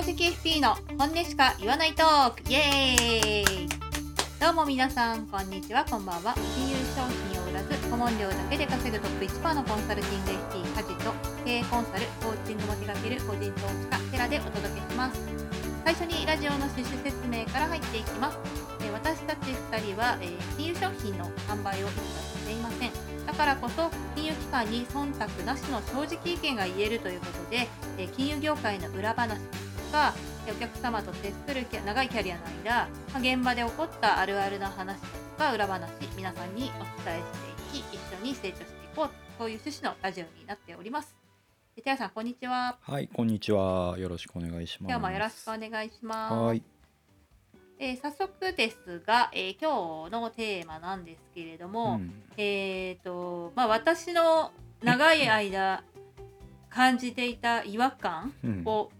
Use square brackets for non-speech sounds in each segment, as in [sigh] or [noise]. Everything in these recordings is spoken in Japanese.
直 FP の本音しか言わないトーク。イエーイ。どうも皆さんこんにちは。こんばんは。金融商品を売らず顧問料だけで稼ぐトップ1%のコンサルティング FP 家事と経営コンサルコーチングも手掛ける個人投資家テラでお届けします。最初にラジオの趣旨説明から入っていきます。え私たち2人は、え金融商品の販売を一切していませんだからこそ金融機関に忖度なしの正直意見が言えるということで、金融業界の裏話かえーお客様と接する長いキャリアの間、まあ現場で起こったあるあるな話とか裏話皆さんにお伝えしていき一緒に成長していこうそういう趣旨のラジオになっております。えーテラさんこんにちは。はい、こんにちは。よろしくお願いします。今日もよろしくお願いします。はい、えー早速ですが、えー今日のテーマなんですけれども、うん。えっ、とまあ私の長い間感じていた違和感うん。を、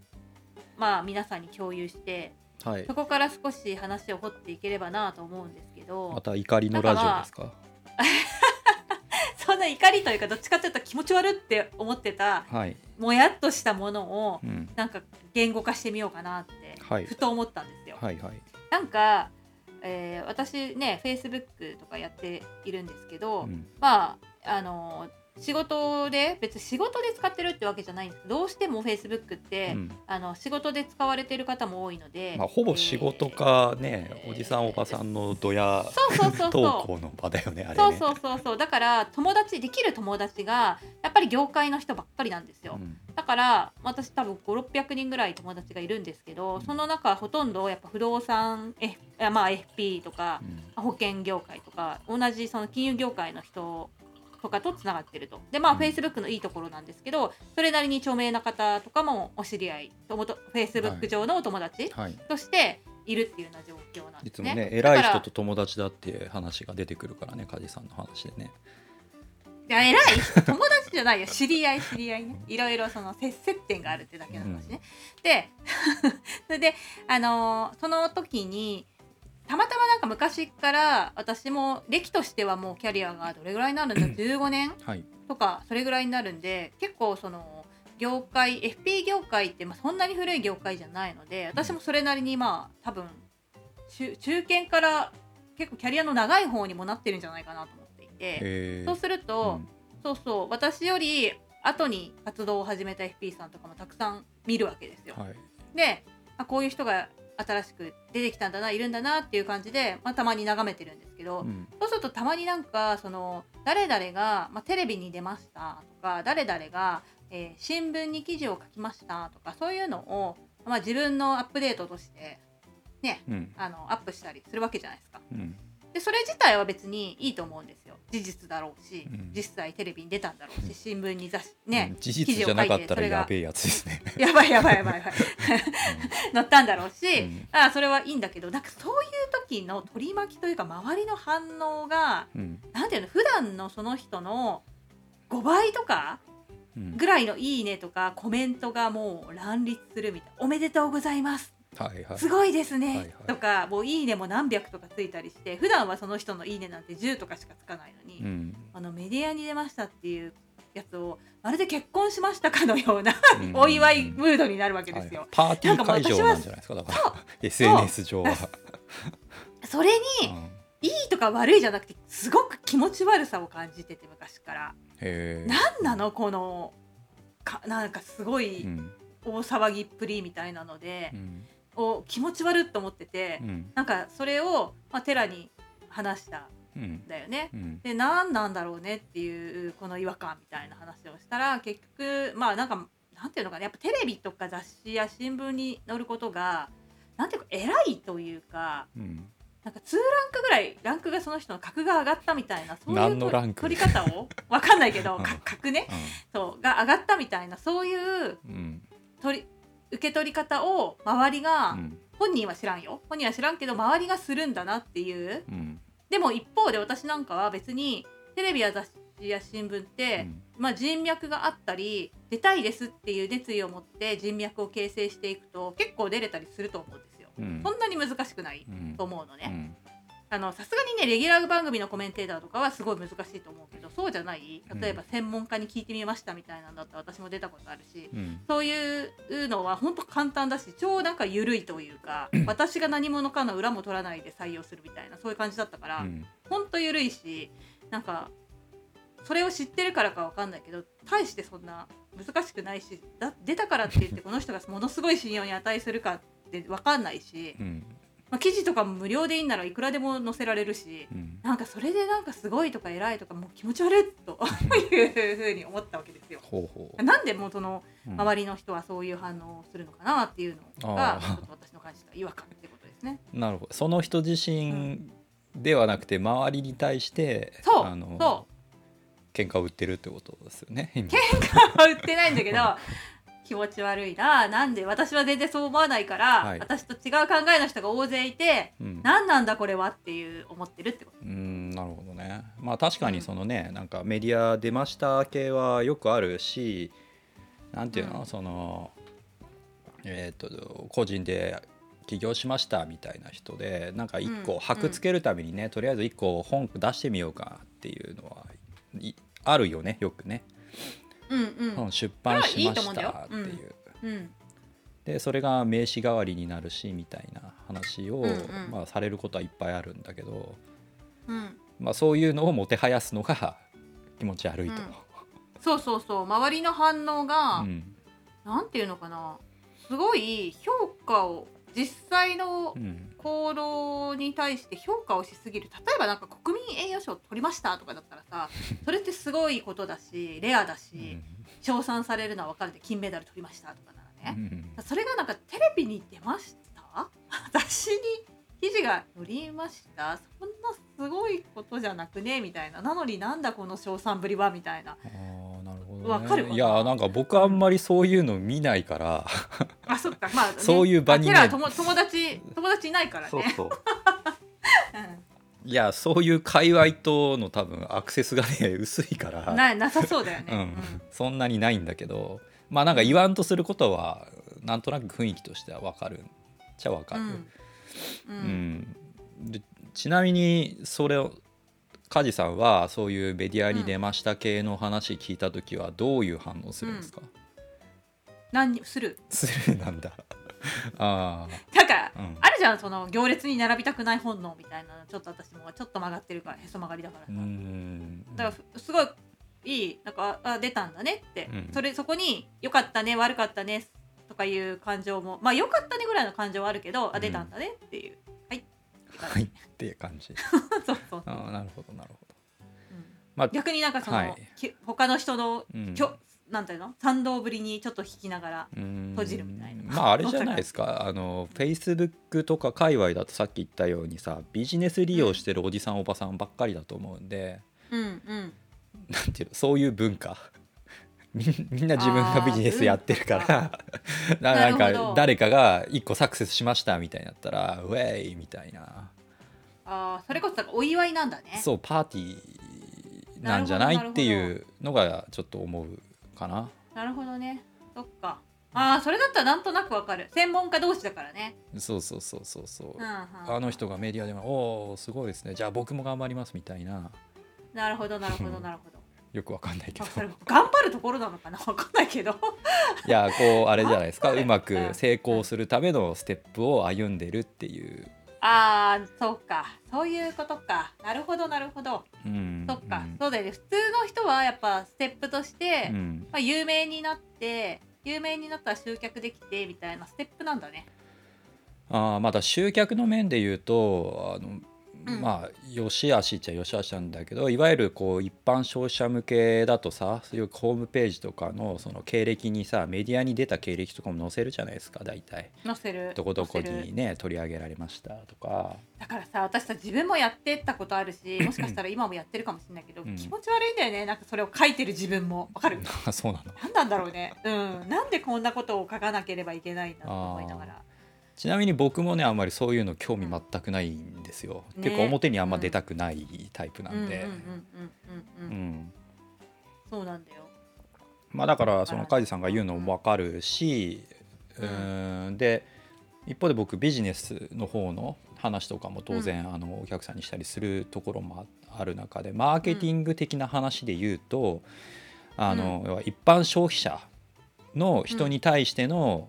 まあ皆さんに共有してはいそ。こから少し話を掘っていければなと思うんですけど、また怒りのラジオですか？[laughs] そんな怒りというかどっちかというと気持ち悪って思ってたはい。もやっとしたものをうん。なんか言語化してみようかなってはいふと思ったんですよ。はいはい。なんか、えー私ね Facebook とかやっているんですけど、うんまああの仕事で別に仕事で使ってるってわけじゃないんです。けどどうしても Facebook って、うん。あの仕事で使われてる方も多いので、まあ、ほぼ仕事かね、えーおじさんおばさんのドヤ投稿の場だよねあれね。そうそうそうそう。だから友達できる友達がやっぱり業界の人ばっかりなんですよ、ん。だから私多分5600人ぐらい友達がいるんですけどその中ほとんどやっぱ不動産、F、あまあ FP とかうん。保険業界とか同じその金融業界の人とかとつながってると。でまあうん。Facebook のいいところなんですけどそれなりに著名な方とかもお知り合いともと Facebook 上のお友達はい。としているっていうような状況なんいつですね。もね偉いだから人と友達だって話が出てくるからね梶さんの話でね。いや偉い友達じゃないよ。知り合い知り合いね。いろいろその接接点があるってだけの話ね、で [laughs] それであのーその時にたまたまなんか昔から私も歴としてはもうキャリアがどれぐらいになるんだ15年はいとかそれぐらいになるんで結構その業界 FP 業界ってまあそんなに古い業界じゃないので私もそれなりにまあ多分中中堅から結構キャリアの長い方にもなってるんじゃないかなと思っていて。えーそうすると、うんそうそう私より後に活動を始めた FP さんとかもたくさん見るわけですよ。はいであこういう人が新しく出てきたんだないるんだなっていう感じで、まあ、たまに眺めてるんですけど、うん。そうするとたまになんかその誰々が、まあ、テレビに出ましたとか誰々が、えー新聞に記事を書きましたとかそういうのを、まあ、自分のアップデートとしてねうん。あのアップしたりするわけじゃないですか。うんでそれ自体は別にいいと思うんですよ。事実だろうし、うん。実際テレビに出たんだろうし、うん。新聞に雑誌うねん、事実じゃなかったらやべえやつですね。[laughs] やばいやばいやばいやばい。[laughs] 載ったんだろうし、うん。あそれはいいんだけどなんかそういう時の取り巻きというか周りの反応がうん。なんていうの普段のその人の5倍とかうん。ぐらいの「いいね」とかコメントがもう乱立するみたいな「おめでとうございます」はいはい。すごいですね、はいはい。とかもういいねも何百とかついたりして普段はその人のいいねなんて10とかしかつかないのに、うん。あのメディアに出ましたっていうやつをまるで結婚しましたかのようなうん。お祝いムードになるわけですよ。はいパーティー会場なんじゃないですかだから。SNS 上は。それにうん。いいとか悪いじゃなくてすごく気持ち悪さを感じてて昔から。何なのこのかなんかすごういん。大騒ぎっぷりみたいなので。う、んお気持ち悪いと思ってて、うん。なんかそれを、まあ、テラに話したうんんだよね。うん。で何なんだろうねっていうこの違和感みたいな話をしたら結局まあなんかなんていうのかなやっぱテレビとか雑誌や新聞に載ることがなんていうか偉いというかうん。なんか2ランクぐらいランクがその人の格が上がったみたいなそういう取り方を？わかんないけどうん。か格ね。そうが上がったみたいなそういううん。取り受け取り方を周りが、うん。本人は知らんよ。本人は知らんけど周りがするんだなっていう。うん。でも一方で私なんかは別にテレビや雑誌や新聞って、まあ、人脈があったり出たいですっていう熱意を持って人脈を形成していくと結構出れたりすると思うんですよ。うん。そんなに難しくないうん。と思うのね。うんあのさすがにねレギュラー番組のコメンテーターとかはすごい難しいと思うけどそうじゃない例えば専門家に聞いてみましたみたいなんだったら私も出たことあるしうん。そういうのは本当簡単だし超なんか緩いというか私が何者かの裏も取らないで採用するみたいなそういう感じだったから、うん。ほんと緩いしなんかそれを知ってるからかわかんないけど大してそんな難しくないしだ出たからって言ってこの人がものすごい信用に値するかってわかんないし、うんまあ、記事とかも無料でいいんならいくらでも載せられるしうん。なんかそれでなんかすごいとか偉いとかもう気持ち悪いというふうに思ったわけですよ。ほうほう。なんでもうそのうん。周りの人はそういう反応をするのかなっていうのがちょっと私の感じた違和感ってことですね。なるほど。その人自身ではなくて周りに対してそうあのそ喧嘩を売ってるってことですよね今。売ってないんだけど [laughs] 気持ち悪いななんで私は全然そう思わないから、はい。私と違う考えの人が大勢いてうん。何なんだこれはっていう思ってるってこと。うんなるほどね。まあ確かにそのね、なんかメディア出ました系はよくあるしなんていうの、うん。そのえっ、と個人で起業しましたみたいな人でなんか一うん。個箔つけるためにね、とりあえず一個本出してみようかっていうのはいあるよねよくね、うんうん本出版しましたってい思うでそれが名刺代わりになるしみたいな話を、まあ、されることはいっぱいあるんだけど、うん。まあ、そういうのをもてはやすのが気持ち悪いと。そうそうそう。周りの反応が、うん。なんていうのかな。すごい評価を実際のうん行動に対して評価をしすぎる。例えばなんか国民栄誉賞取りましたとかだったらさ [laughs] それってすごいことだしレアだし、称賛されるのは分かるで金メダル取りましたとかならうね、ん。それがなんかテレビに出ました？雑誌に記事が載りました？そんなすごいことじゃなくね？みたいな。なのになんだこの称賛ぶりは？みたいな。わかるいやなんか僕あんまりそういうの見ないから、あそっか。まあ、ね、そういう場に友友達友達いないからね。そうう。ん。いやそういう界隈との多分アクセスがね [laughs] 薄いから。ななさそうだよね。うん、そんなにないんだけど。まあなんか言わんとすることはなんとなく雰囲気としては分かるっちゃ分かる、うん。ううん。んでちなみにそれを梶さんはそういうメディアに出ました系の話聞いた時はどういう反応するんですか、何にする？するなんだ。[laughs] あなんか、うん。あるじゃんその行列に並びたくない本能みたいなのちょっと私もちょっと曲がってるからへそ曲がりだから。あうさ、ん。だからふすごいいいなんかあ出たんだねって、うん。それそこに良かったね悪かったねとかいう感情もまあ良かったねぐらいの感情はあるけど、うん。あ出たんだねっていう。はい。って感じはい。っていう感じ。[laughs] そうそう、ああなるほどなるほど。うん。まあ逆になんかその、はい。き他の人のうん。きょなんていうの？賛同ぶりにちょっと引きながらうん。閉じるみたいな。まああれじゃないですか。[laughs] あのフェイスブックとか界隈だとさっき言ったようにさビジネス利用してるおじさん、おばさんばっかりだと思うんでうんうん。なんていうの？そういう文化。[laughs] みんな自分がビジネスやってるから。[laughs] ななんか誰かが一個サクセスしましたみたいになったらウェイみたいな。ああそれこそお祝いなんだね。そうパーティーなんじゃない？っていうのがちょっと思うかな。なるほどね。そっか。ああそれだったらなんとなくわかる。専門家同士だからね。そうそうそうそうそう。うんうん。あの人がメディアでも「おおすごいですね。じゃあ僕も頑張ります」みたいな。なるほどなるほどなるほど。よくわかんないけど。頑張るところなのかな？わかんないけど。いやこうあれじゃないですか。[laughs] うまく成功するためのステップを歩んでるっていう、ああそうか。そういうことか。なるほどなるほど。うん、そっか、うん。そうだよね。普通の人はやっぱステップとして、うん。まあ、有名になって有名になったら集客できてみたいなステップなんだね。あーまた集客の面で言うとあの、うんまあよしあしっちゃよしあしなんだけどいわゆるこう一般消費者向けだとさそういうホームページとかのその経歴にさメディアに出た経歴とかも載せるじゃないですか大体。載せる。どこどこにね取り上げられましたとか。だからさ私さ自分もやってったことあるし [laughs] もしかしたら今もやってるかもしれないけど、うん。気持ち悪いんだよね。なんかそれを書いてる自分も。わかる？あ [laughs] そうなの。何なんだろうね。うん。なんでこんなことを書かなければいけないんだと思いながら。ちなみに僕もねあんまりそういうの興味全くないんですよ、ね結構表にあんま出たくないタイプなんで、うんうんうんうんうんうんうんそうなんだよ。まあだからその梶さんが言うのも分かるしううん。で一方で僕ビジネスの方の話とかも当然、あのお客さんにしたりするところもあある中でマーケティング的な話で言うと、あの要は一般消費者の人に対しての、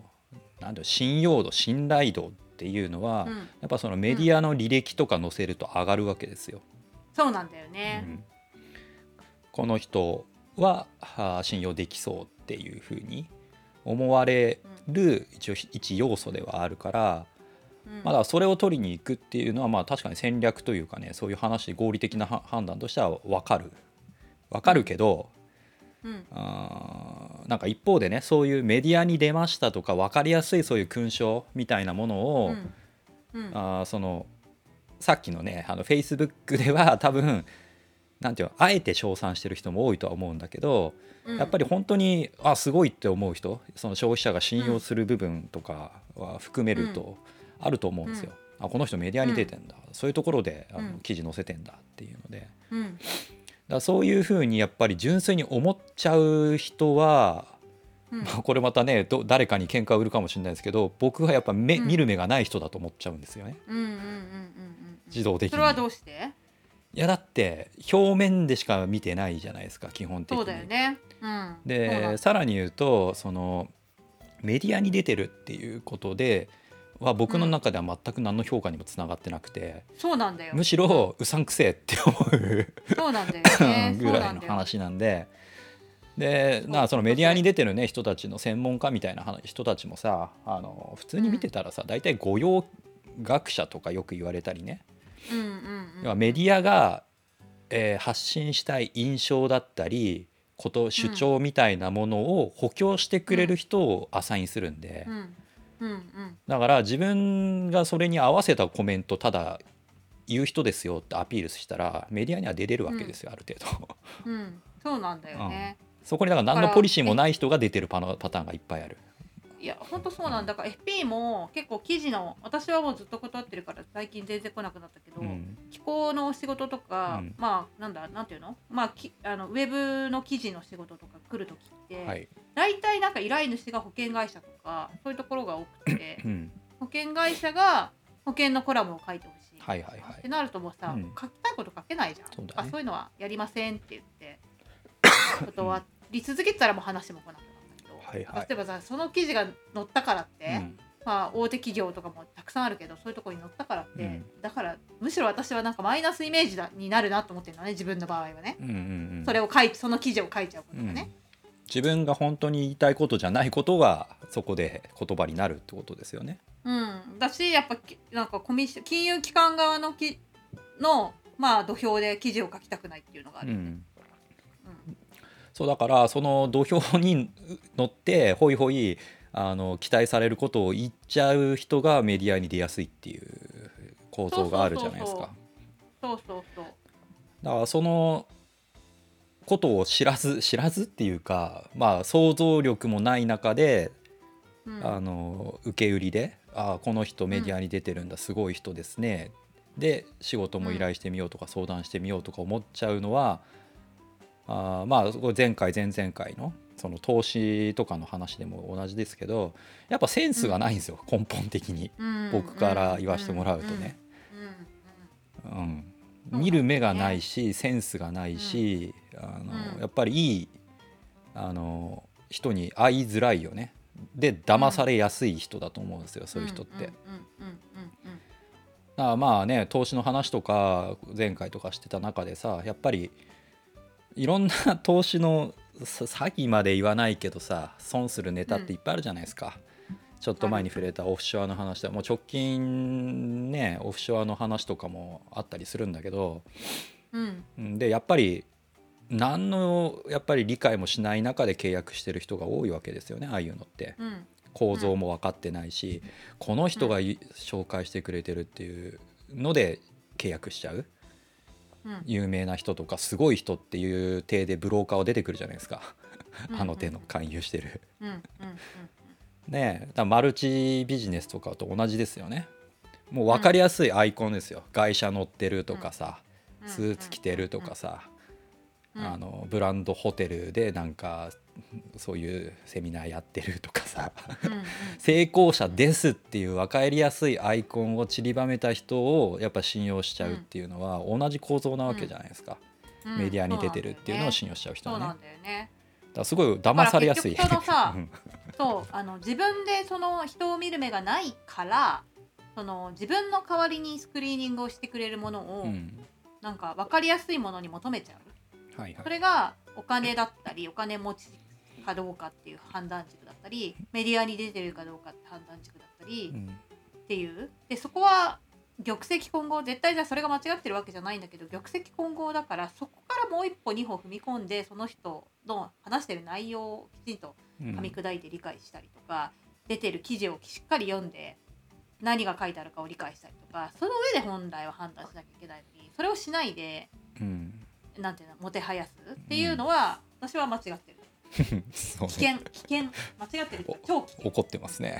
なんだろう信用度信頼度っていうのは、うん。やっぱそのメディアの履歴とか載せると上がるわけですよ。そうなんだようね。ん。この人ははあ信用できそうっていうふうに思われる一応一要素ではあるから、うん。まあだそれを取りに行くっていうのはまあ確かに戦略というかねそういう話合理的なは判断としては分かる。分かるけど、うんなんか一方でねそういうメディアに出ましたとか分かりやすいそういう勲章みたいなものを、うん。うん。あーそのさっきのねあの Facebook では [laughs] 多分なんていうのあえて称賛してる人も多いとは思うんだけど、うん。やっぱり本当にあすごいって思う人その消費者が信用する部分とかは含めるとあると思うんですよ。あこの人メディアに出てんだ、そういうところであのうん。記事載せてんだっていうのでだそういうふうにやっぱり純粋に思っちゃう人は、うん。まあ、これまたねど誰かに喧嘩を売るかもしれないですけど僕はやっぱ目、うん。見る目がない人だと思っちゃうんですよね。うんうんうんうんうん自動的に。それはどうして？いやだって表面でしか見てないじゃないですか基本的に。そうだよね。うん、でだ。さらに言うとそのメディアに出てるっていうことでは僕の中では全く何の評価にもつながってなくて、そうなんだよ。むしろうさんくせえって思うそうなんだよね。[laughs] ぐらいの話なんで。でなあそのメディアに出てるね人たちの専門家みたいな話人たちもさあの普通に見てたらさ大体御用学者とかよく言われたりねそうなん。うんうんメディアが、えー発信したい印象だったりこと主張みたいなものを補強してくれる人をアサインするんで、うんうんうん。だから自分がそれに合わせたコメントただ言う人ですよってアピールしたらメディアには出れるわけですよ、ある程度。うん。そうなんだよね。そこにだから何のポリシーもない人が出てるパのパターンがいっぱいあるいや本当そうなんだ。から FP も結構記事の私はもうずっと断ってるから最近全然来なくなったけど、うん。気候の仕事とか、うん。まあなんだなんていうの？まあきあのウェブの記事の仕事とか来る時って、はい、大体なんか依頼主が保険会社とかそういうところが多くてうん、保険会社が保険のコラムを書いてほしい、はいはいはい。ってなるともうさ、うん。書きたいこと書けないじゃん。そうだね。あそういうのはやりませんって言って断り続けてたらもう話も来なくはいはい。例えばさその記事が載ったからって、うん。まあ、大手企業とかもたくさんあるけどそういうところに載ったからって、うん。だからむしろ私はなんかマイナスイメージだになるなと思ってるのね自分の場合はね、うんうんうん。それを書いその記事を書いちゃうことがね、自分が本当に言いたいことじゃないことがそこで言葉になるってことですよね。うん、だしやっぱきなんかコミ金融機関側のきの、まあ、土俵で記事を書きたくないっていうのがある、うん、そうだからその土俵に乗ってホイホイあの期待されることを言っちゃう人がメディアに出やすいっていう構造があるじゃないですか。そうそうそう。だからそのことを知らず知らずっていうかまあ想像力もない中で、うん。あの受け売りで「あこの人メディアに出てるんだ、すごい人ですね」で仕事も依頼してみようとか相談してみようとか思っちゃうのは、あーまあ前回前々回のその投資とかの話でも同じですけどやっぱセンスがないんですよ、根本的に。うん。僕から言わせてもらうとね。うん。見る目がないしセンスがないし、あのうん。やっぱりいいあの人に会いづらいよね。で騙されやすい人だと思うんですよ、そういう人って。うん。うん。うん。だまあね投資の話とか前回とかしてた中でさやっぱりいろんな投資のさ詐欺まで言わないけどさ損するネタっていっぱいあるじゃないですか。ちょっと前に触れたオフショアの話でもう直近ねオフショアの話とかもあったりするんだけどうん。うんうんでやっぱり何のやっぱり理解もしない中で契約してる人が多いわけですよねああいうのって。うん。構造も分かってないし、この人がい紹介してくれてるっていうので契約しちゃう。うん有名な人とかすごい人っていう体でブローカーは出てくるじゃないですか。うん。あの手の勧誘してる。ねえ。だマルチビジネスとかと同じですよね。もう分かりやすいアイコンですよ、外車乗ってるとかさ、うん。スーツ着てるとかさ、うん。あのブランドホテルでなんかそういうセミナーやってるとかさ。成功者ですっていう分かりやすいアイコンを散りばめた人をやっぱ信用しちゃうっていうのは同じ構造なわけじゃないですか、うん。メディアに出てるっていうのを信用しちゃう人はね。そうなんだよね。だからすごい騙されやすいそうあの自分でその人を見る目がないからその自分の代わりにスクリーニングをしてくれるものを、うん。なんか分かりやすいものに求めちゃう。はいはい。それがお金だったりお金持ちかどうかっていう判断軸だったりメディアに出てるかどうかって判断軸だったりうん。っていう。でそこは玉石混合絶対じゃあそれが間違ってるわけじゃないんだけど玉石混合だからそこからもう一歩二歩踏み込んでその人の話してる内容をきちんとうん。噛み砕いて理解したりとか、出てる記事をしっかり読んで何が書いてあるかを理解したりとかその上で本来は判断しなきゃいけないのにそれをしないでうん。なんていうのもてはやすっていうのは、私は間違ってる危険危険間違ってる。お超危険怒ってますね。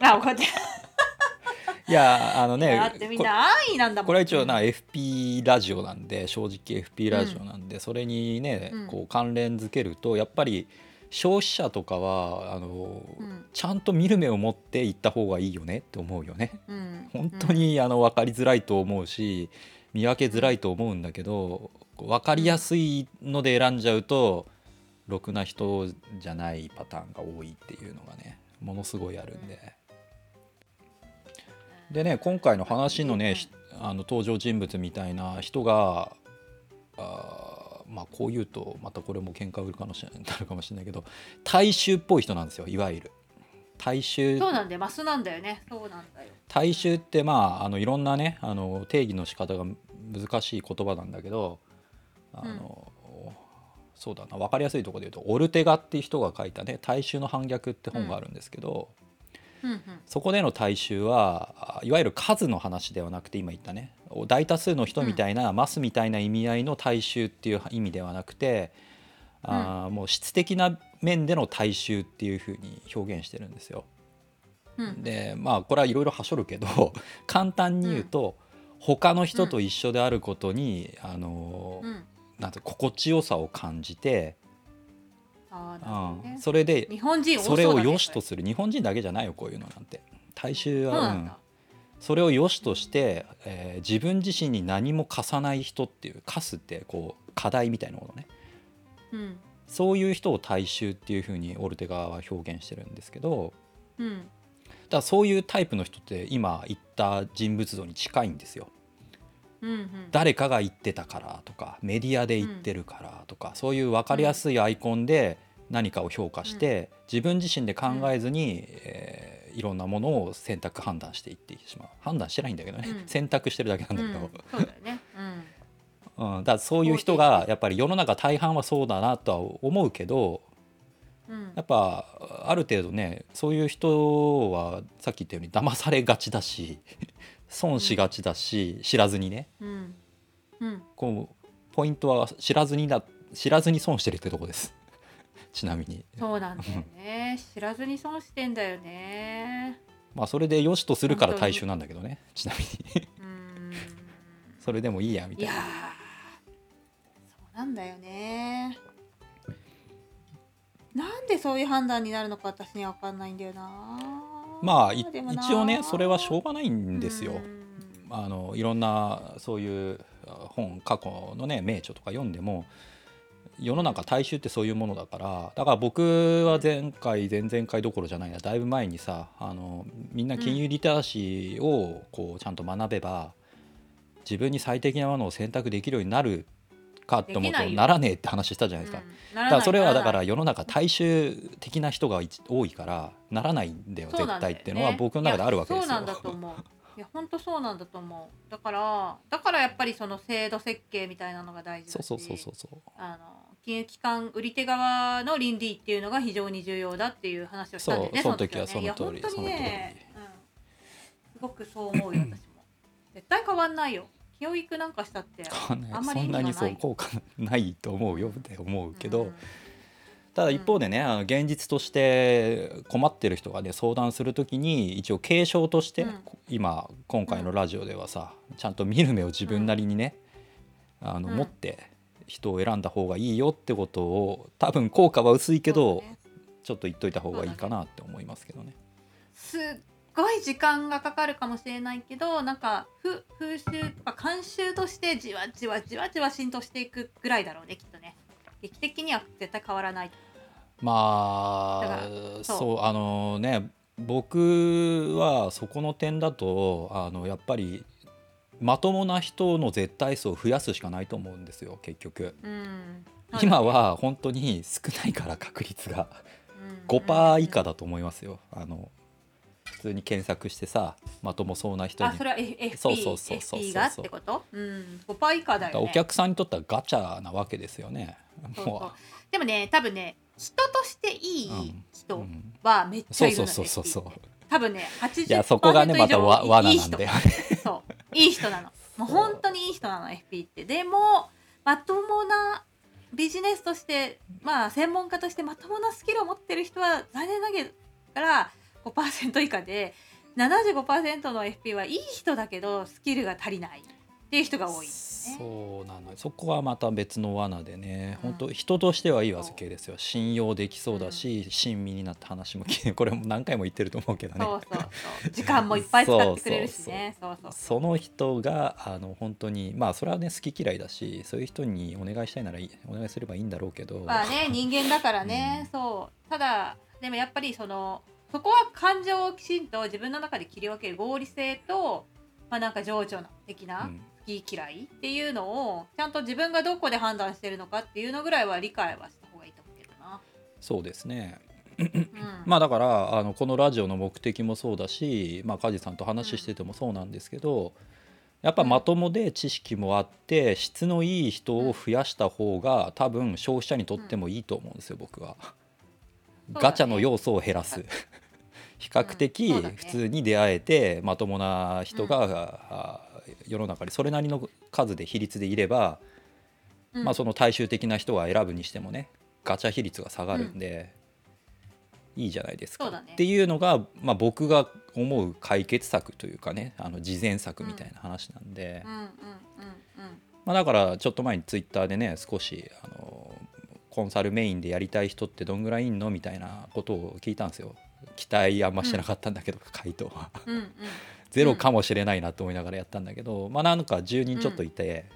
あ怒って [laughs] いやあのねだってみんこな安易なんだもん。これは一応な FP ラジオなんで正直 FP ラジオなんで、それにね、うん。こう関連づけるとやっぱり消費者とかはあの、うん。ちゃんと見る目を持って行った方がいいよねって思うよね。うん。本当に、あの分かりづらいと思うし見分けづらいと思うんだけど分かりやすいので選んじゃうとろくな人じゃないパターンが多いっていうのがねものすごいあるんで。でね今回の話のね、ひあの登場人物みたいな人があーまあこう言うとまたこれも喧嘩売るかもしれないなるかもしれないけど大衆っぽい人なんですよいわゆる。大衆そうなんだよ。マスなんだよね。そうなんだよ。大衆ってまああのいろんなねあの定義の仕方が難しい言葉なんだけどあの、そうだな分かりやすいところで言うとオルテガっていう人が書いたね「大衆の反逆」って本があるんですけど、うんうん。そこでの大衆はあいわゆる数の話ではなくて今言ったね大多数の人みたいな、マスみたいな意味合いの大衆っていう意味ではなくてあーもう質的な面での大衆っていうふうに表現してるんですよ。うん。でまあこれはいろいろはしょるけど [laughs] 簡単に言うと、他の人と一緒であることに、あのうんなんて心地よさを感じて、あーなるほどうん。ねそれで日本人多それを良しとする。日本人だけじゃないよこういうのなんて。大衆は、うん。それを良しとして、えー自分自身に何も貸さない人っていう貸すってこう課題みたいなものね。うん。そういう人を大衆っていうふうにオルテガは表現してるんですけどうん。だからそういうタイプの人って今言った人物像に近いんですよ。誰かが言ってたからとかメディアで言ってるからとか、そういう分かりやすいアイコンで何かを評価して、自分自身で考えずに、えーいろんなものを選択判断していってしまう。判断してないんだけどね、うん。選択してるだけなんだけど、うん。そうだよね。うん。[laughs] うん。だそういう人がやっぱり世の中大半はそうだなとは思うけどうん。やっぱある程度ねそういう人はさっき言ったように騙されがちだし損しがちだし、知らずにね。うん。うん。こうポイントは知らずにだ知らずに損してるってとこです。[laughs] ちなみに。そうなんだよね。[laughs] 知らずに損してんだよね。まあそれで良しとするから大衆なんだけどね。ちなみに。うん。それでもいいやみたいな。いやーそうなんだよね。なんでそういう判断になるのか私には分かんないんだよなまあ一応ねそれはしょうがないんですよ。うんあのいろんなそういうあ本過去のね名著とか読んでも世の中大衆ってそういうものだからだから僕は前回前々回どころじゃないなだいぶ前にさあのみんな金融リテラシーをこうちゃんと学べば自分に最適なものを選択できるようになるかって思うとならねえって話したじゃないですか。うんだからそれはだから世の中大衆的な人が一多いからならないんだよ絶対っていうのは僕の中であるわけですよ。そうなんだと思う。いや本当そうなんだと思う。だからだからやっぱりその制度設計みたいなのが大事だしそうそうそうそうそう。あの金融機関売り手側の倫理っていうのが非常に重要だっていう話をしたんだよねそうその時はその通り本当にね、うん、すごくそう思うよ私も。[laughs] 絶対変わんないよ教育なんかしたってあんまりそんなにそう効果ないと思うよって思うけど、うん。ただ一方でね、あの現実として困ってる人がね相談するときに一応継承として、うん。今今回のラジオではさちゃんと見る目を自分なりにね、あのうん。持って人を選んだ方がいいよってことを多分効果は薄いけど、ね。ちょっと言っといた方がいいかなって思いますけどね。すっごい時間がかかるかもしれないけどなんかふ風習とか慣習としてじわじわじわじわ浸透していくぐらいだろうねきっとね。劇的には絶対変わらないまあそう。あのね僕はそこの点だとあのやっぱりまともな人の絶対数を増やすしかないと思うんですよ結局。うん。今、は本当に少ないから確率が。うん。5%以下だと思いますよ。あの普通に検索してさまともそうな人に。あそれは FP, そうそうそうそうそう。FP がってこと？うん。5%以下だよね。お客さんにとってはガチャなわけですよね。そうそう。もでもね多分ね人としていいうんう人ん。はめっちそうゃいるのよそうそうそう FP そう。多分ね80%いやそこがねまたわ罠なんだよね。[laughs] そう。いい人なの。もう本当にいい人なの FP って。でもまともなビジネスとしてまあ専門家としてまともなスキルを持ってる人は残念ながら5%以下で75%の FP はいい人だけどスキルが足りない。っていう人が多い。ね。そうなのよ。そこはまた別の罠でね、うん。本当人としてはいいわけですよ。信用できそうだし、親身になった話も聞いて [laughs] これも何回も言ってると思うけどね。そうそうそう。時間もいっぱい使ってくれるしね。その人があの本当にまあそれはね好き嫌いだしそういう人にお願いしたいならいいお願いすればいいんだろうけど、まあね人間だからね、そう。ただでもやっぱりそのそこは感情をきちんと自分の中で切り分ける合理性とまあなんか情緒的うなん。好き嫌いっていうのをちゃんと自分がどこで判断してるのかっていうのぐらいは理解はした方がいいと思うけどな。そうですね。うん、[laughs] まあだからあのこのラジオの目的もそうだし、まあ、梶さんと話しててもそうなんですけど、やっぱまともで知識もあって質のいい人を増やした方が多分消費者にとってもいいと思うんですよ僕は。ガチャの要素を減らす。そうだね。普通に出会えてまともな人が、あ世の中にそれなりの数で比率でいれば、うん。まあその大衆的な人が選ぶにしてもねガチャ比率が下がるんで、いいじゃないですか、っていうのが、まあ、僕が思う解決策というかねあの事前策みたいな話なんで、まあ、だからちょっと前にツイッターでね少しあのコンサルメインでやりたい人ってどんぐらいいんのみたいなことを聞いたんですよ期待あんましてなかったんだけど、回答は。うんうん。ゼロかもしれないなと思いながらやったんだけど、まあなんか10人ちょっといて、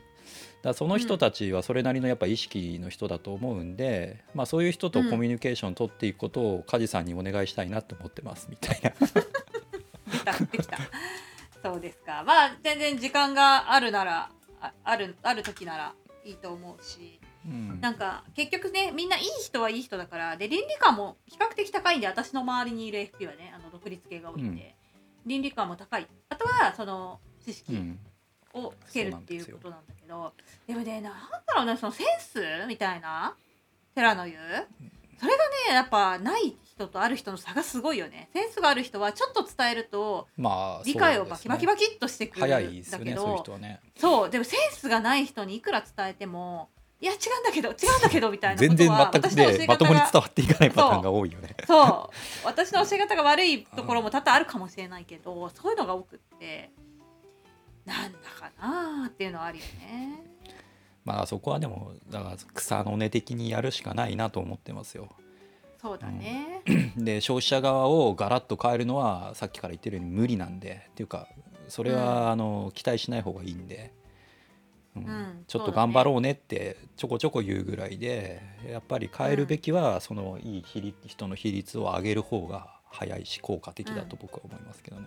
だその人たちはそれなりのやっぱ意識の人だと思うんで、まあ、そういう人とコミュニケーションを取っていくことを梶さんにお願いしたいなと思ってますみたいな。そうですか。まあ全然時間があるならああるある時ならいいと思うしうん。なんか結局ねみんないい人はいい人だからで倫理観も比較的高いんで私の周りにいる FP はねあの独立系が多いんで、倫理観も高い。あとはその知識うん。をつけるっていうことなんだけど、でもねなんだろうねそのセンスみたいな寺の言うそれがねやっぱない人とある人の差がすごいよね。センスがある人はちょっと伝えるとまあ理解をバキバキババキっとしてくるんだけどよねそういう人はね。そうでもセンスがない人にいくら伝えてもいや違うんだけど違うんだけどみたいな全は然全くでまともに伝がわっていかないパターンが多いよね。そう私の教え方が悪いところも多々あるかもしれないけどそういうのが多くってなんだかなーっていうのはあるよね。まあそこはでもだから草の根的にやるしかないなと思ってますよ。そうだね。で消費者側をガラッと変えるのはさっきから言ってるように無理なんでっていうかそれは、あの期待しない方がいいんで、うんうんちょっと頑張ろうねってちょこちょこ言うぐらいでやっぱり変えるべきは、そのいい比率人の比率を上げる方が早いし効果的だと僕は思いますけどね。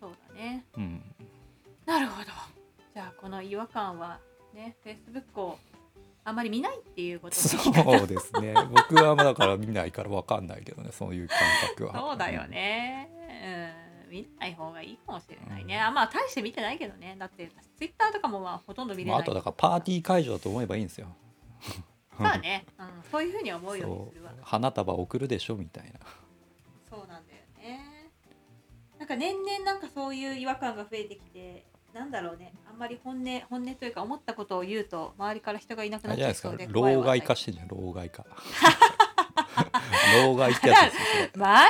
そうだね。うんなるほど。じゃあこの違和感はね Facebook をあまり見ないっていうことでそうですね [laughs] 僕はまあだから見ないから分かんないけどねそういう感覚は。そうだよね。うん、見ない方がいいかもしれないね。あまあ大して見てないけどね。だってツイッターとかもまあほとんど見れまあ、ない。あとだからパーティー会場だと思えばいいんですよ。まあね、うん、そういうふうに思うようにそするわう。花束送るでしょみたいな。そうなんだよね。なんか年々なんかそういう違和感が増えてきて、なんだろうね。あんまり本音本音というか思ったことを言うと周りから人がいなくなっちゃいあれじゃないですかそうで老害化してんじゃん老害化 [laughs] 老害ってやつま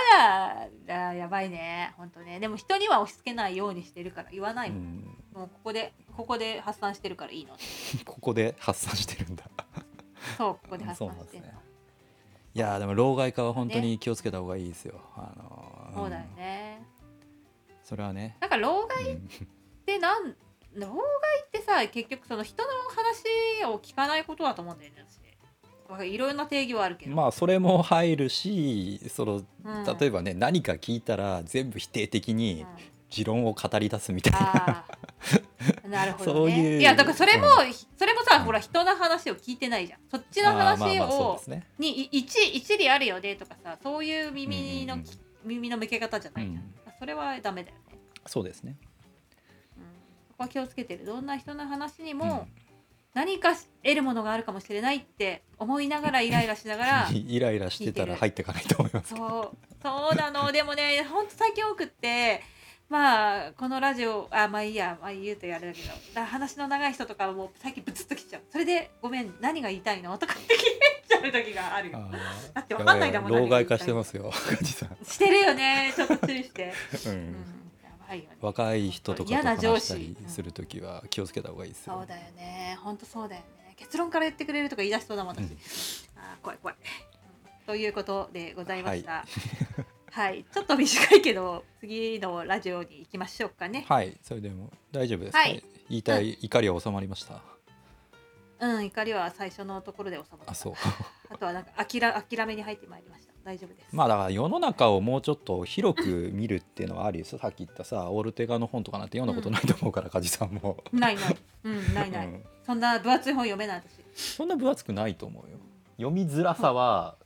だあやばいね。本当ね。でも人には押し付けないようにしてるから言わないもん、うん。もうここでこここで発散してるからいいの。[laughs] ここで発散してるんだ。そうここで発散してるの。いやーでも老害化は本当に気をつけた方がいいですよ、あのーそうだよんね。それはね、なんか老害っうん。てなん老害ってさ結局その人の話を聞かないことだと思うんだよね私いろんな定義はあるけど、まあそれも入るしそのうん。例えばね、何か聞いたら全部否定的うにん。持論を語り出すみたいな、ああなるほど、ね、そういう。やだからそれも、うそれもさほら人の話を聞いてないじゃん。そっちの話をね、にい一一理あるよねとかさそういう耳の、うんうん。耳の向け方じゃないじゃん、うん。それはダメだよね、そうですね、うん、そこは気をつけてる。どんな人の話にうん。も何か得るものがあるかもしれないって思いながらイライラしながら [laughs] イライラしてたら入っていかないと思います。そうそうなの。[laughs] でもねほんと最近多くってまあこのラジオあまあいいや、まあ、言うとやるけどだ話の長い人とかはもう最近ブツッときちゃう。それで「ごめん何が言いたいの?」とかって聞いちゃう時があるよ。だってわかんないんだもん老害化してますよしてるよねちょっと注意して、う [laughs] うん。ん、やばいよね若い人とかと話したりするときは気をつけた方がいいですよ、そうだよね。ほんとそうだよね。結論から言ってくれるとか言い出しそうだもん私、うん。あー怖い怖い、うん。ということでございました。は [laughs] [laughs] はい、ちょっと短いけど次のラジオに行きましょうかね。はい。それでも大丈夫ですか、はい。言いたい。怒りは収まりました、うん怒りは最初のところで収まった。あそう。あとはなんか諦諦めに入ってまいりました大丈夫です。まあだから世の中をもうちょっと広く見るっていうのはありですよ。さっき言ったさオルテガの本とかなんて読んだことないと思うから、梶さんも、ないない。うんないない、うん。そんな分厚い本読めない私。そんな分厚くないと思うよ。読みづらさは、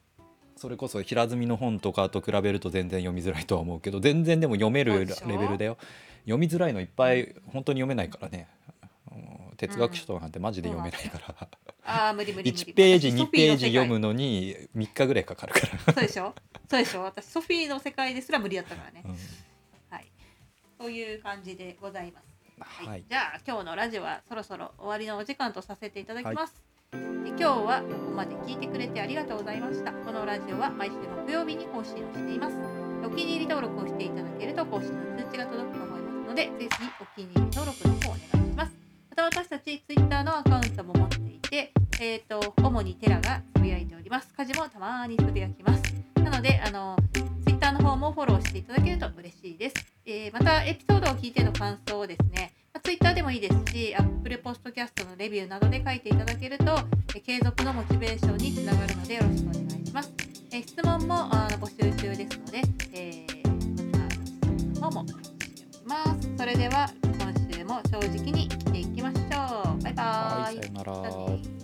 それこそ平積みの本とかと比べると全然読みづらいとは思うけど全然でも読めるレベルだよ。読みづらいのいっぱい本当に読めないからね。うん哲学書とかなんてマジで読めないから、ああ無理無理無理。1ページ2私ソフィページ読むのに3日ぐらいかかるから、そうでしょ？そうでしょ？私ソフィーの世界ですら無理だったからね。うん。はい。という感じでございます。はい、はい。じゃあ今日のラジオはそろそろ終わりのお時間とさせていただきます、え今日はここまで聞いてくれてありがとうございました。このラジオは毎週木曜日に更新をしています。お気に入り登録をしていただけると更新の通知が届くと思いますのでぜひお気に入り登録の方お願いしますち Twitter のアカウントも持っていてえっ、と主にテラがつぶやいております家事もたまにつぶやきますなのであの Twitter の方もフォローしていただけると嬉しいです。えーまたエピソードを聞いての感想をですね、まあ、Twitter でもいいですし、Apple Podcast のレビューなどで書いていただけると、え継続のモチベーションにつながるのでよろしくお願いします。えー質問もあの募集中ですので、えー、また質問の方もお待ちしております。それでは今週も正直に生きていきましょう。バイバイ。はい、さよなら。